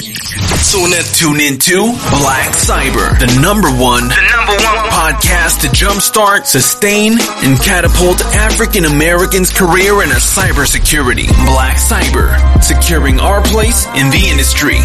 So let's tune into Black Cyber, the number one, the number one podcast to jumpstart, sustain, and catapult African Americans' career in a cybersecurity. Black Cyber, securing our place in the industry.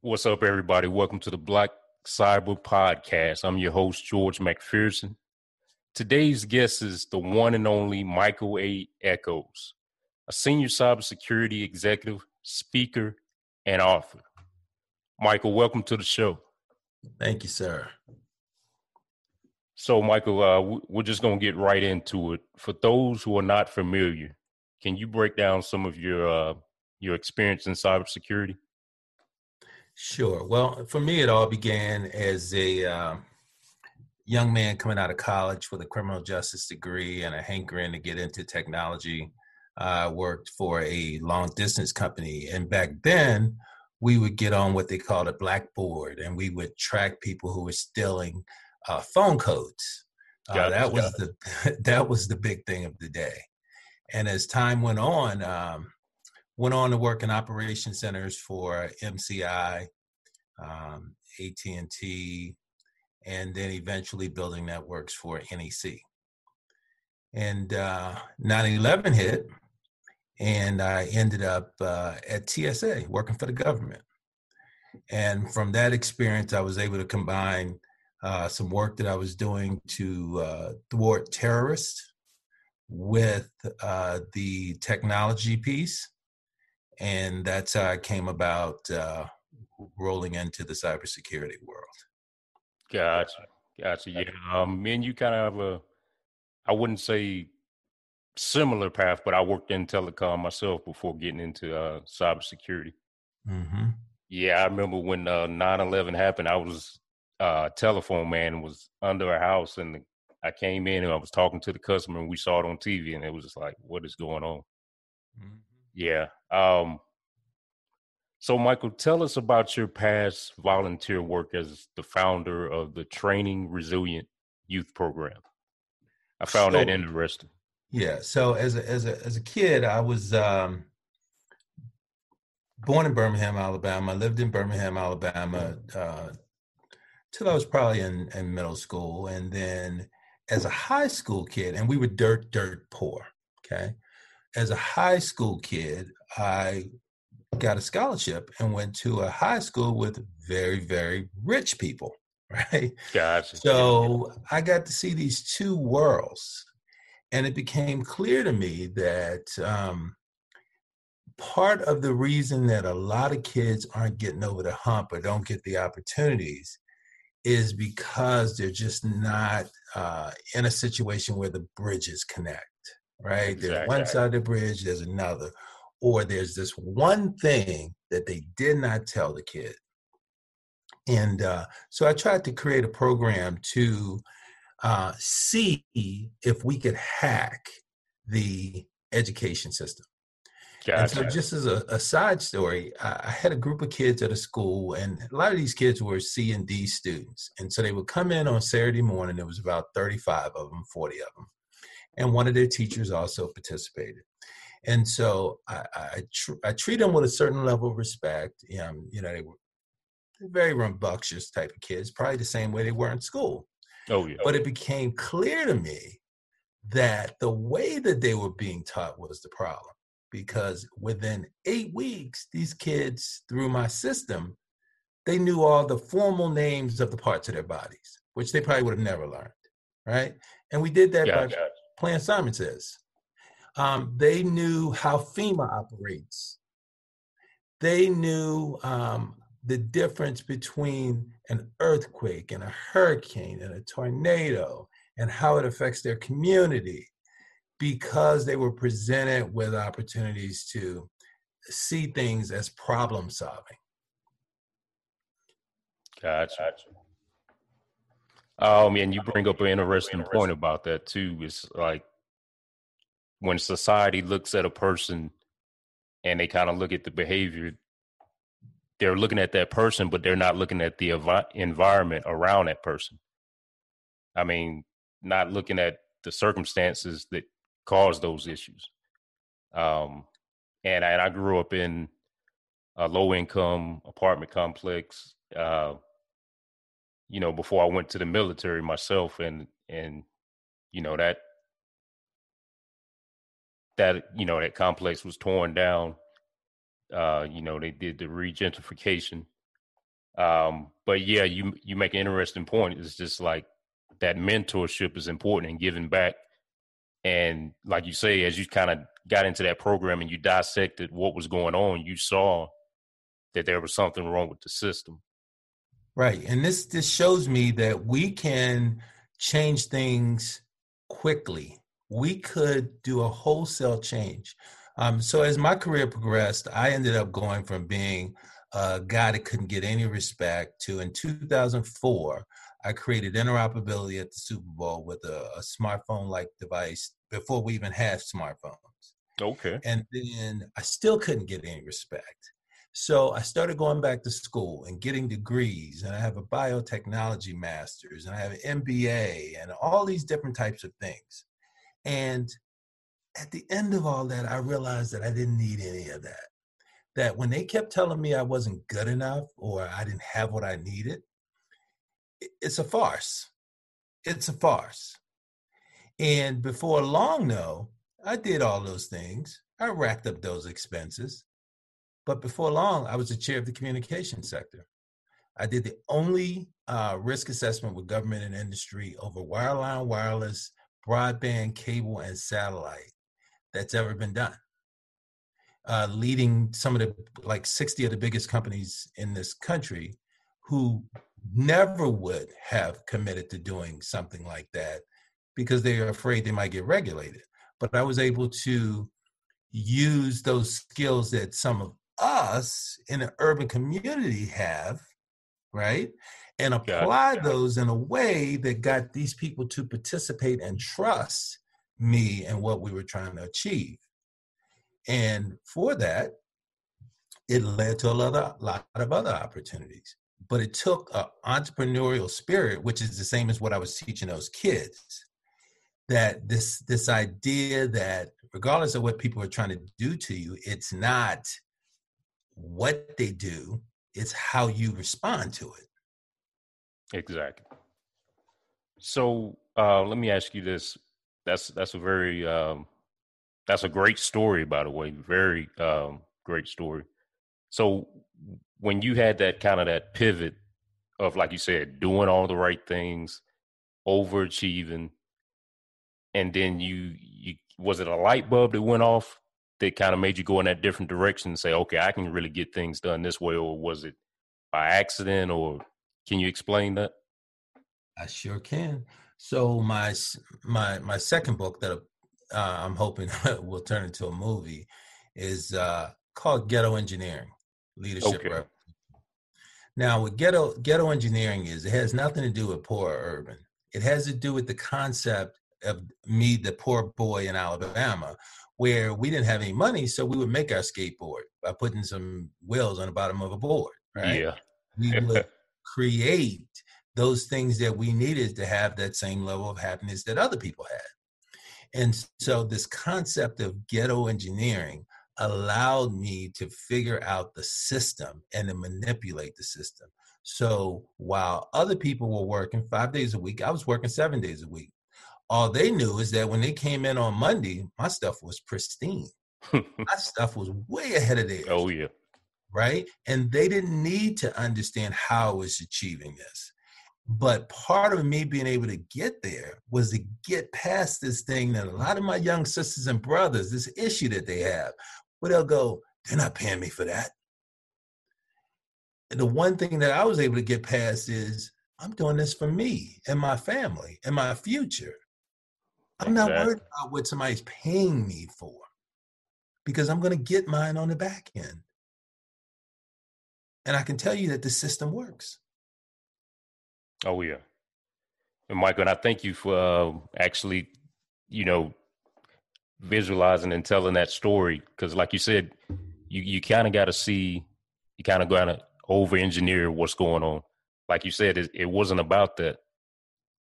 What's up, everybody? Welcome to the Black Cyber Podcast. I'm your host, George McPherson. Today's guest is the one and only Michael A. Echols, a senior cybersecurity executive, speaker, and author. Michael, welcome to the show. Thank you, sir. So, Michael, uh, we're just going to get right into it. For those who are not familiar, can you break down some of your uh, your experience in cybersecurity? Sure. Well, for me, it all began as a uh, young man coming out of college with a criminal justice degree and a hankering to get into technology. I uh, worked for a long distance company. And back then, we would get on what they called a blackboard and we would track people who were stealing uh, phone codes. Uh, that was the that was the big thing of the day. And as time went on, um, went on to work in operation centers for MCI, um, AT&T, and then eventually building networks for NEC. And uh, 9/11 hit, and I ended up uh, at TSA working for the government. And from that experience, I was able to combine uh, some work that I was doing to uh, thwart terrorists with uh, the technology piece and that's how I came about uh, rolling into the cybersecurity world. Gotcha, gotcha. Yeah, um, me and you kind of have a, I wouldn't say similar path, but I worked in telecom myself before getting into uh, cybersecurity. Mm-hmm. Yeah, I remember when uh, 9-11 happened. I was uh, telephone man was under a house, and I came in and I was talking to the customer, and we saw it on TV, and it was just like, "What is going on?" Mm-hmm. Yeah. Um, so, Michael, tell us about your past volunteer work as the founder of the Training Resilient Youth Program. I found so, that interesting. Yeah. So, as a as a as a kid, I was um, born in Birmingham, Alabama. I lived in Birmingham, Alabama, uh, till I was probably in, in middle school, and then as a high school kid, and we were dirt dirt poor. Okay as a high school kid, I got a scholarship and went to a high school with very, very rich people, right? Gotcha. So I got to see these two worlds. And it became clear to me that um, part of the reason that a lot of kids aren't getting over the hump or don't get the opportunities is because they're just not uh, in a situation where the bridges connect right? Exactly. There's one side of the bridge, there's another. Or there's this one thing that they did not tell the kid. And uh, so I tried to create a program to uh, see if we could hack the education system. Gotcha. And so, just as a, a side story, I, I, had a group of kids at a school, and a lot of these kids were C and D students. And so they would come in on Saturday morning. There was about 35 of them, 40 of them and one of their teachers also participated. And so I, I, tr- I treat them with a certain level of respect. Um, you know, they were very rambunctious type of kids, probably the same way they were in school. Oh, yeah. But it became clear to me that the way that they were being taught was the problem because within eight weeks, these kids, through my system, they knew all the formal names of the parts of their bodies, which they probably would have never learned. Right. And we did that yeah, by yeah playing Simon Says. Um, they knew how FEMA operates. They knew um, the difference between an earthquake and a hurricane and a tornado and how it affects their community because they were presented with opportunities to see things as problem solving. Gotcha. Oh man, you bring up an interesting point about that too. It's like when society looks at a person and they kind of look at the behavior, they're looking at that person, but they're not looking at the envi- environment around that person. I mean, not looking at the circumstances that cause those issues. Um, and and I grew up in a low income apartment complex. Uh, you know, before I went to the military myself, and and you know that that you know that complex was torn down. Uh, you know, they did the regentrification. Um, but yeah, you you make an interesting point. It's just like that mentorship is important and giving back. And like you say, as you kind of got into that program and you dissected what was going on, you saw that there was something wrong with the system. Right. And this this shows me that we can change things quickly. We could do a wholesale change. Um, so as my career progressed, I ended up going from being a guy that couldn't get any respect to in 2004, I created interoperability at the Super Bowl with a, a smartphone like device before we even had smartphones. Okay. And then I still couldn't get any respect. So I started going back to school and getting degrees, and I have a biotechnology master's, and I have an MBA, and all these different types of things. And at the end of all that, I realized that I didn't need any of that. That when they kept telling me I wasn't good enough or I didn't have what I needed, it's a farce. It's a farce. And before long, though, I did all those things. I racked up those expenses. But before long, I was the chair of the communication sector. I did the only uh, risk assessment with government and industry over wireline, wireless, broadband, cable, and satellite that's ever been done. Uh, leading some of the like 60 of the biggest companies in this country who never would have committed to doing something like that because they are afraid they might get regulated. But I was able to use those skills that some of us in an urban community have, right? And apply those in a way that got these people to participate and trust me and what we were trying to achieve. And for that, it led to a lot of, lot of other opportunities. But it took an entrepreneurial spirit, which is the same as what I was teaching those kids. That this this idea that regardless of what people are trying to do to you, it's not what they do, it's how you respond to it. Exactly. So uh, let me ask you this. That's that's a very um, that's a great story, by the way. Very um, great story. So when you had that kind of that pivot of, like you said, doing all the right things, overachieving, and then you you was it a light bulb that went off that kind of made you go in that different direction and say, okay, I can really get things done this way, or was it by accident, or can you explain that? I sure can. So my my my second book that uh, I'm hoping will turn into a movie is uh, called Ghetto Engineering Leadership. Okay. Now, what ghetto ghetto engineering is, it has nothing to do with poor or urban. It has to do with the concept of me, the poor boy in Alabama, where we didn't have any money, so we would make our skateboard by putting some wheels on the bottom of a board. Right? Yeah. we would create those things that we needed to have that same level of happiness that other people had. And so this concept of ghetto engineering allowed me to figure out the system and to manipulate the system. So while other people were working five days a week, I was working seven days a week all they knew is that when they came in on Monday, my stuff was pristine. my stuff was way ahead of theirs. Oh yeah. Right. And they didn't need to understand how I was achieving this. But part of me being able to get there was to get past this thing that a lot of my young sisters and brothers, this issue that they have, where they'll go, they're not paying me for that. And the one thing that I was able to get past is I'm doing this for me and my family and my future. I'm not worried about what somebody's paying me for because I'm going to get mine on the back end. And I can tell you that the system works. Oh, yeah. And Michael, and I thank you for uh, actually, you know, visualizing and telling that story. Because, like you said, you, you kind of got to see, you kind of got to over engineer what's going on. Like you said, it, it wasn't about that.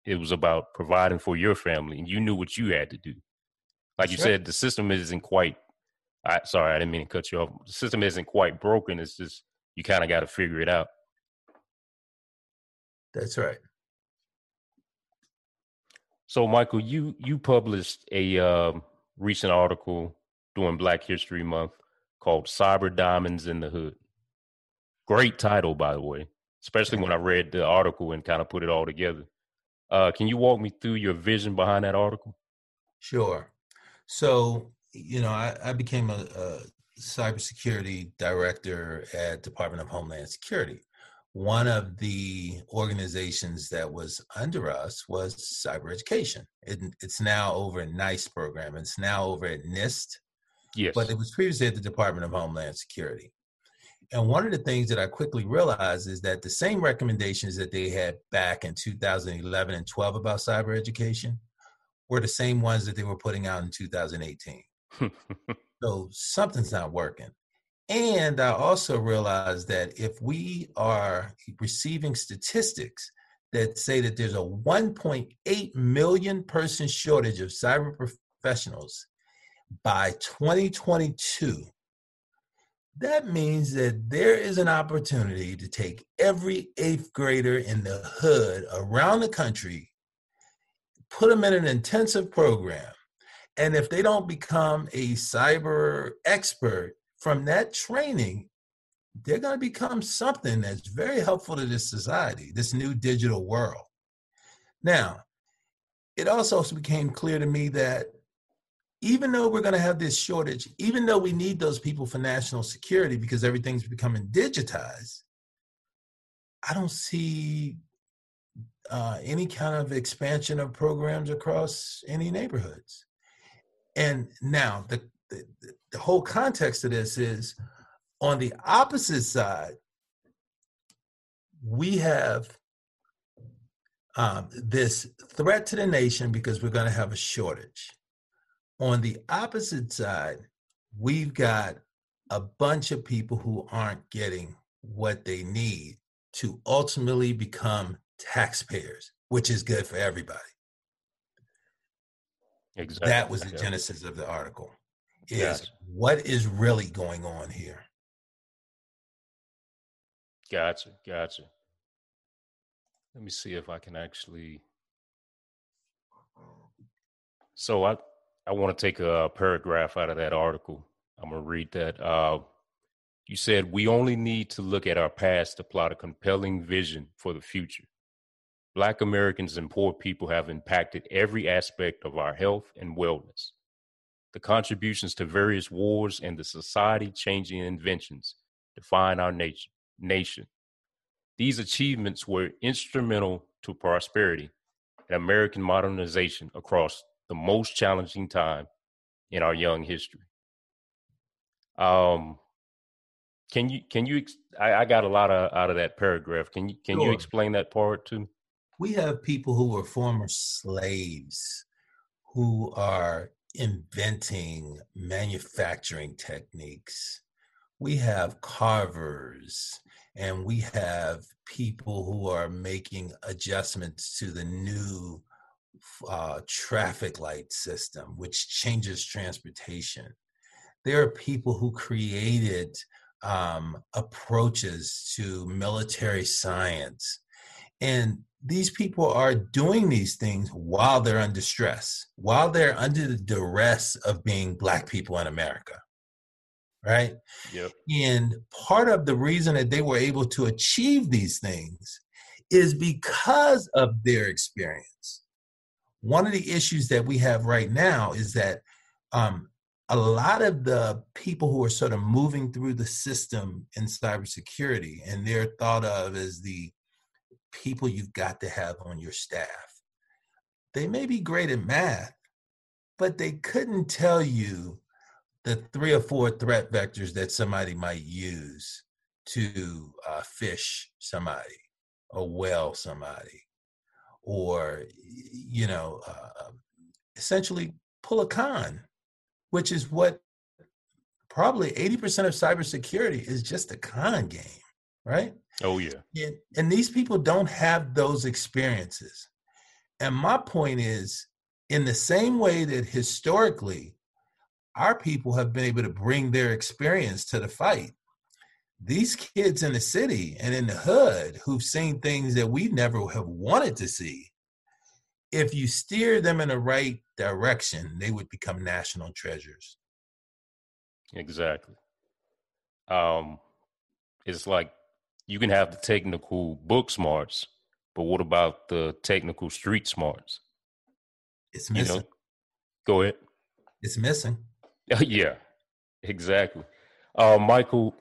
it was about providing for your family, and you knew what you had to do. Like you said, the system isn't quite. I sorry, I didn't mean to cut you off. The system isn't quite broken. It's just you kind of got to figure it out. That's right. So, Michael, you you published a uh, recent article during Black History Month called "Cyber Diamonds in the Hood." Great title, by the way. Especially when I read the article and kind of put it all together. Uh, can you walk me through your vision behind that article? Sure. So, you know, I, I became a, a cybersecurity director at Department of Homeland Security one of the organizations that was under us was cyber education. It, it's now over at NICE program. It's now over at NIST. Yes. But it was previously at the Department of Homeland Security. And one of the things that I quickly realized is that the same recommendations that they had back in 2011 and 12 about cyber education were the same ones that they were putting out in 2018. so something's not working. And I also realized that if we are receiving statistics that say that there's a 1.8 million person shortage of cyber professionals by 2022, that means that there is an opportunity to take every eighth grader in the hood around the country, put them in an intensive program, and if they don't become a cyber expert, from that training, they're going to become something that's very helpful to this society, this new digital world. Now, it also became clear to me that even though we're going to have this shortage, even though we need those people for national security because everything's becoming digitized, I don't see uh, any kind of expansion of programs across any neighborhoods. And now the the, the whole context of this is on the opposite side, we have um, this threat to the nation because we're going to have a shortage. On the opposite side, we've got a bunch of people who aren't getting what they need to ultimately become taxpayers, which is good for everybody. Exactly. That was the genesis of the article is gotcha. what is really going on here. Gotcha, gotcha. Let me see if I can actually. So I I want to take a paragraph out of that article. I'm gonna read that. Uh, you said we only need to look at our past to plot a compelling vision for the future. Black Americans and poor people have impacted every aspect of our health and wellness the contributions to various wars and the society changing inventions define our nation. nation. These achievements were instrumental to prosperity and American modernization across the most challenging time in our young history. Um, can you can you? I, I got a lot of, out of that paragraph. Can you can sure. you explain that part too? We have people who were former slaves who are inventing manufacturing techniques. We have carvers and we have people who are making adjustments to the new uh, traffic light system, which changes transportation. There are people who created um, approaches to military science. And these people are doing these things while they're under stress, while they're under the duress of being Black people in America. Right? Yep. And part of the reason that they were able to achieve these things is because of their experience. One of the issues that we have right now is that um, a lot of the people who are sort of moving through the system in cybersecurity and they're thought of as the people you've got to have on your staff. They may be great at math, but they couldn't tell you the three or four threat vectors that somebody might use to uh, phish somebody or well somebody or you know uh, um, essentially pull a con which is what probably 80% of cybersecurity is just a con game right? Oh yeah. And, and these people don't have those experiences. And my point is, in the same way that historically our people have been able to bring their experience to the fight, these kids in the city and in the hood who've seen things that we never have wanted to see, if you steer them in the right direction, they would become national treasures. Exactly. Um, it's like you can have the technical book smarts, but what about the technical street smarts? It's missing. You know? Go ahead. It's missing. yeah, exactly. Uh, Michael,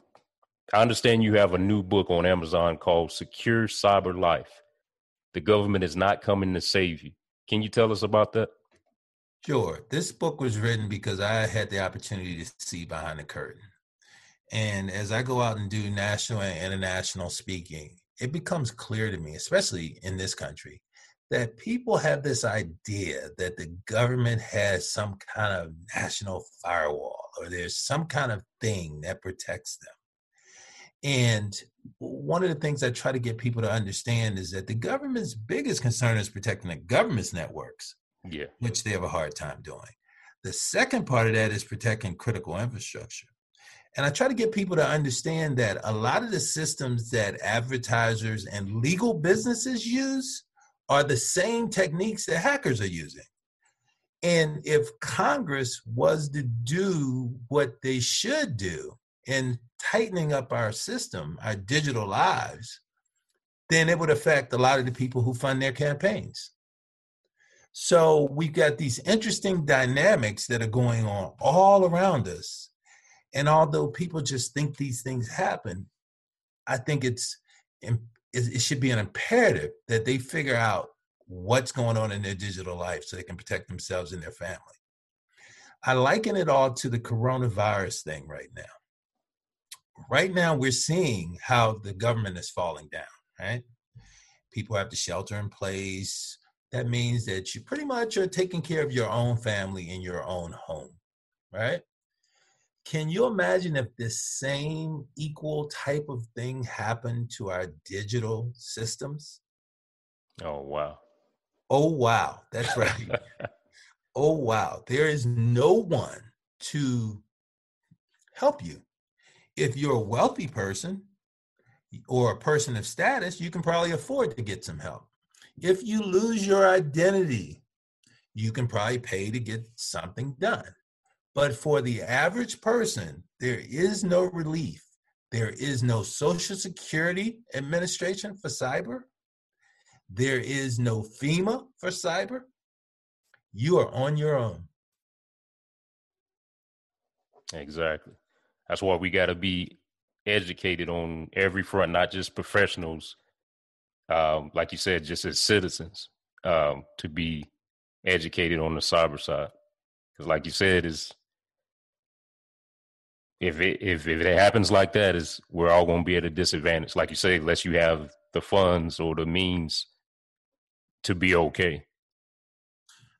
I understand you have a new book on Amazon called Secure Cyber Life. The government is not coming to save you. Can you tell us about that? Sure. This book was written because I had the opportunity to see behind the curtain. And as I go out and do national and international speaking, it becomes clear to me, especially in this country, that people have this idea that the government has some kind of national firewall or there's some kind of thing that protects them. And one of the things I try to get people to understand is that the government's biggest concern is protecting the government's networks, yeah. which they have a hard time doing. The second part of that is protecting critical infrastructure. And I try to get people to understand that a lot of the systems that advertisers and legal businesses use are the same techniques that hackers are using. And if Congress was to do what they should do in tightening up our system, our digital lives, then it would affect a lot of the people who fund their campaigns. So we've got these interesting dynamics that are going on all around us and although people just think these things happen, I think it's it should be an imperative that they figure out what's going on in their digital life so they can protect themselves and their family. I liken it all to the coronavirus thing right now. Right now, we're seeing how the government is falling down, right? People have to shelter in place. That means that you pretty much are taking care of your own family in your own home, right? Can you imagine if this same equal type of thing happened to our digital systems? Oh, wow. Oh, wow. That's right. oh, wow. There is no one to help you. If you're a wealthy person or a person of status, you can probably afford to get some help. If you lose your identity, you can probably pay to get something done. But for the average person, there is no relief. There is no Social Security Administration for cyber. There is no FEMA for cyber. You are on your own. Exactly. That's why we got to be educated on every front, not just professionals, um, like you said, just as citizens, um, to be educated on the cyber side. Because, like you said, is if it if, if it happens like that, is we're all going to be at a disadvantage. Like you say, unless you have the funds or the means to be okay.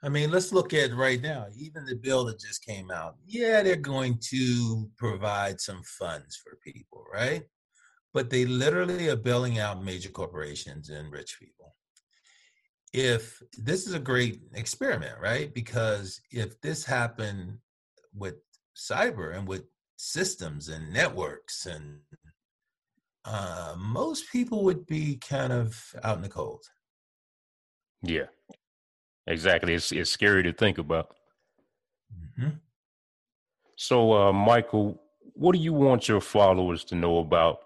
I mean, let's look at right now. Even the bill that just came out, yeah, they're going to provide some funds for people, right? But they literally are bailing out major corporations and rich people. If this is a great experiment, right? Because if this happened with cyber and with systems and networks and uh, most people would be kind of out in the cold. Yeah, exactly. It's it's scary to think about. Mm-hmm. So, uh, Michael, what do you want your followers to know about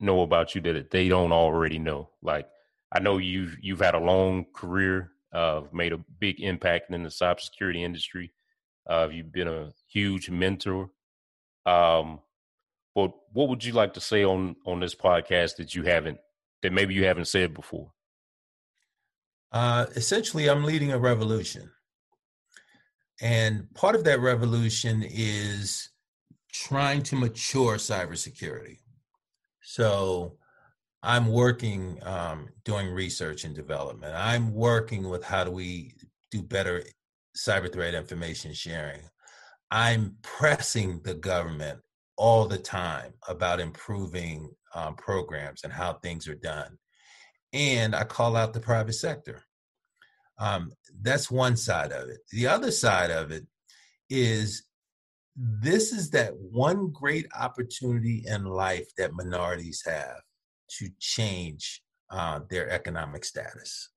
know about you that they don't already know? Like, I know you've you've had a long career, uh, made a big impact in the cybersecurity industry. Uh, you've been a huge mentor um, but what would you like to say on on this podcast that you haven't that maybe you haven't said before? Uh, essentially, I'm leading a revolution, and part of that revolution is trying to mature cybersecurity. So, I'm working um, doing research and development. I'm working with how do we do better cyber threat information sharing. I'm pressing the government all the time about improving um, programs and how things are done. And I call out the private sector. Um, that's one side of it. The other side of it is this is that one great opportunity in life that minorities have to change uh, their economic status.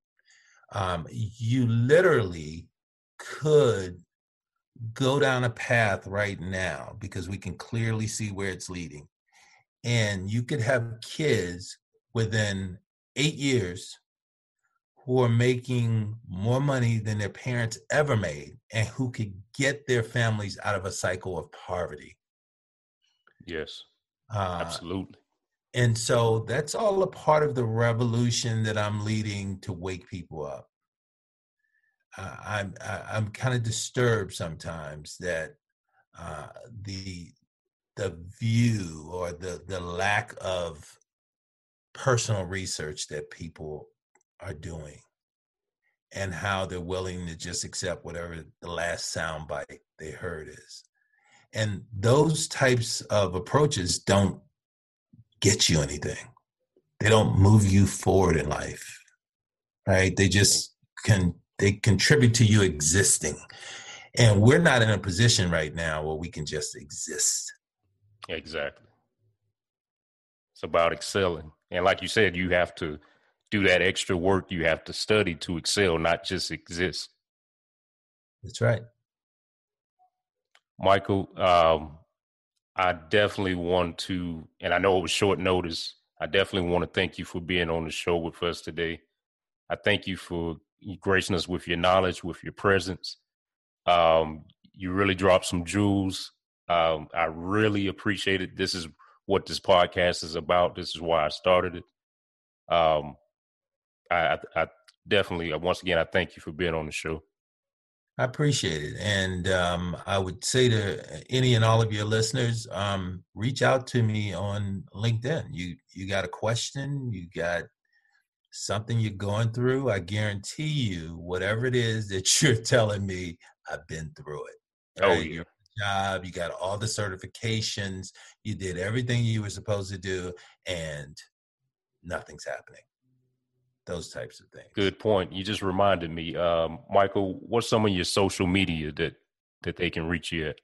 Um, you literally could go down a path right now because we can clearly see where it's leading. And you could have kids within eight years who are making more money than their parents ever made and who could get their families out of a cycle of poverty. Yes, uh, absolutely. And so that's all a part of the revolution that I'm leading to wake people up. Uh, I'm I'm kind of disturbed sometimes that uh, the the view or the the lack of personal research that people are doing and how they're willing to just accept whatever the last soundbite they heard is. And those types of approaches don't get you anything. They don't move you forward in life. Right? They just can they contribute to you existing. And we're not in a position right now where we can just exist. Exactly. It's about excelling. And like you said, you have to do that extra work. You have to study to excel, not just exist. That's right. Michael, um, I definitely want to, and I know it was short notice. I definitely want to thank you for being on the show with us today. I thank you for gracing us with your knowledge, with your presence. Um, you really dropped some jewels. Um, I really appreciate it. This is what this podcast is about. This is why I started it. Um, I, I definitely, uh, once again, I thank you for being on the show. I appreciate it. And um, I would say to any and all of your listeners, um, reach out to me on LinkedIn. You you got a question, you got something you're going through, I guarantee you, whatever it is that you're telling me, I've been through it. Oh, right? Oh, yeah. Job, you got all the certifications, you did everything you were supposed to do, and nothing's happening those types of things. Good point. You just reminded me, um, Michael. What's some of your social media that that they can reach you at?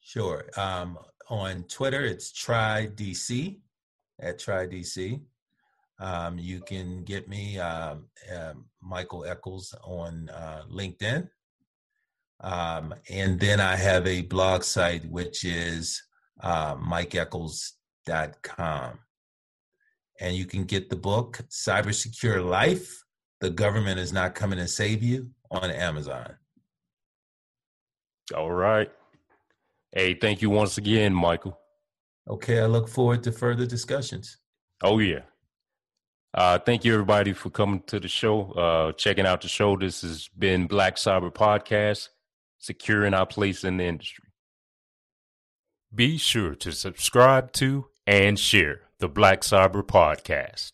Sure. Um, on Twitter, it's try DC at try DC. Um, you can get me um, uh, Michael Echols on uh, LinkedIn. Um, and then I have a blog site which is uh, mikeechols.com and you can get the book Cyber Secure Life. The government is not coming to save you on Amazon. All right. Hey, thank you once again, Michael. Okay, I look forward to further discussions. Oh yeah. Uh, thank you everybody for coming to the show, uh, checking out the show. This has been Black Cyber Podcast, securing our place in the industry. Be sure to subscribe to and share the Black Cyber Podcast.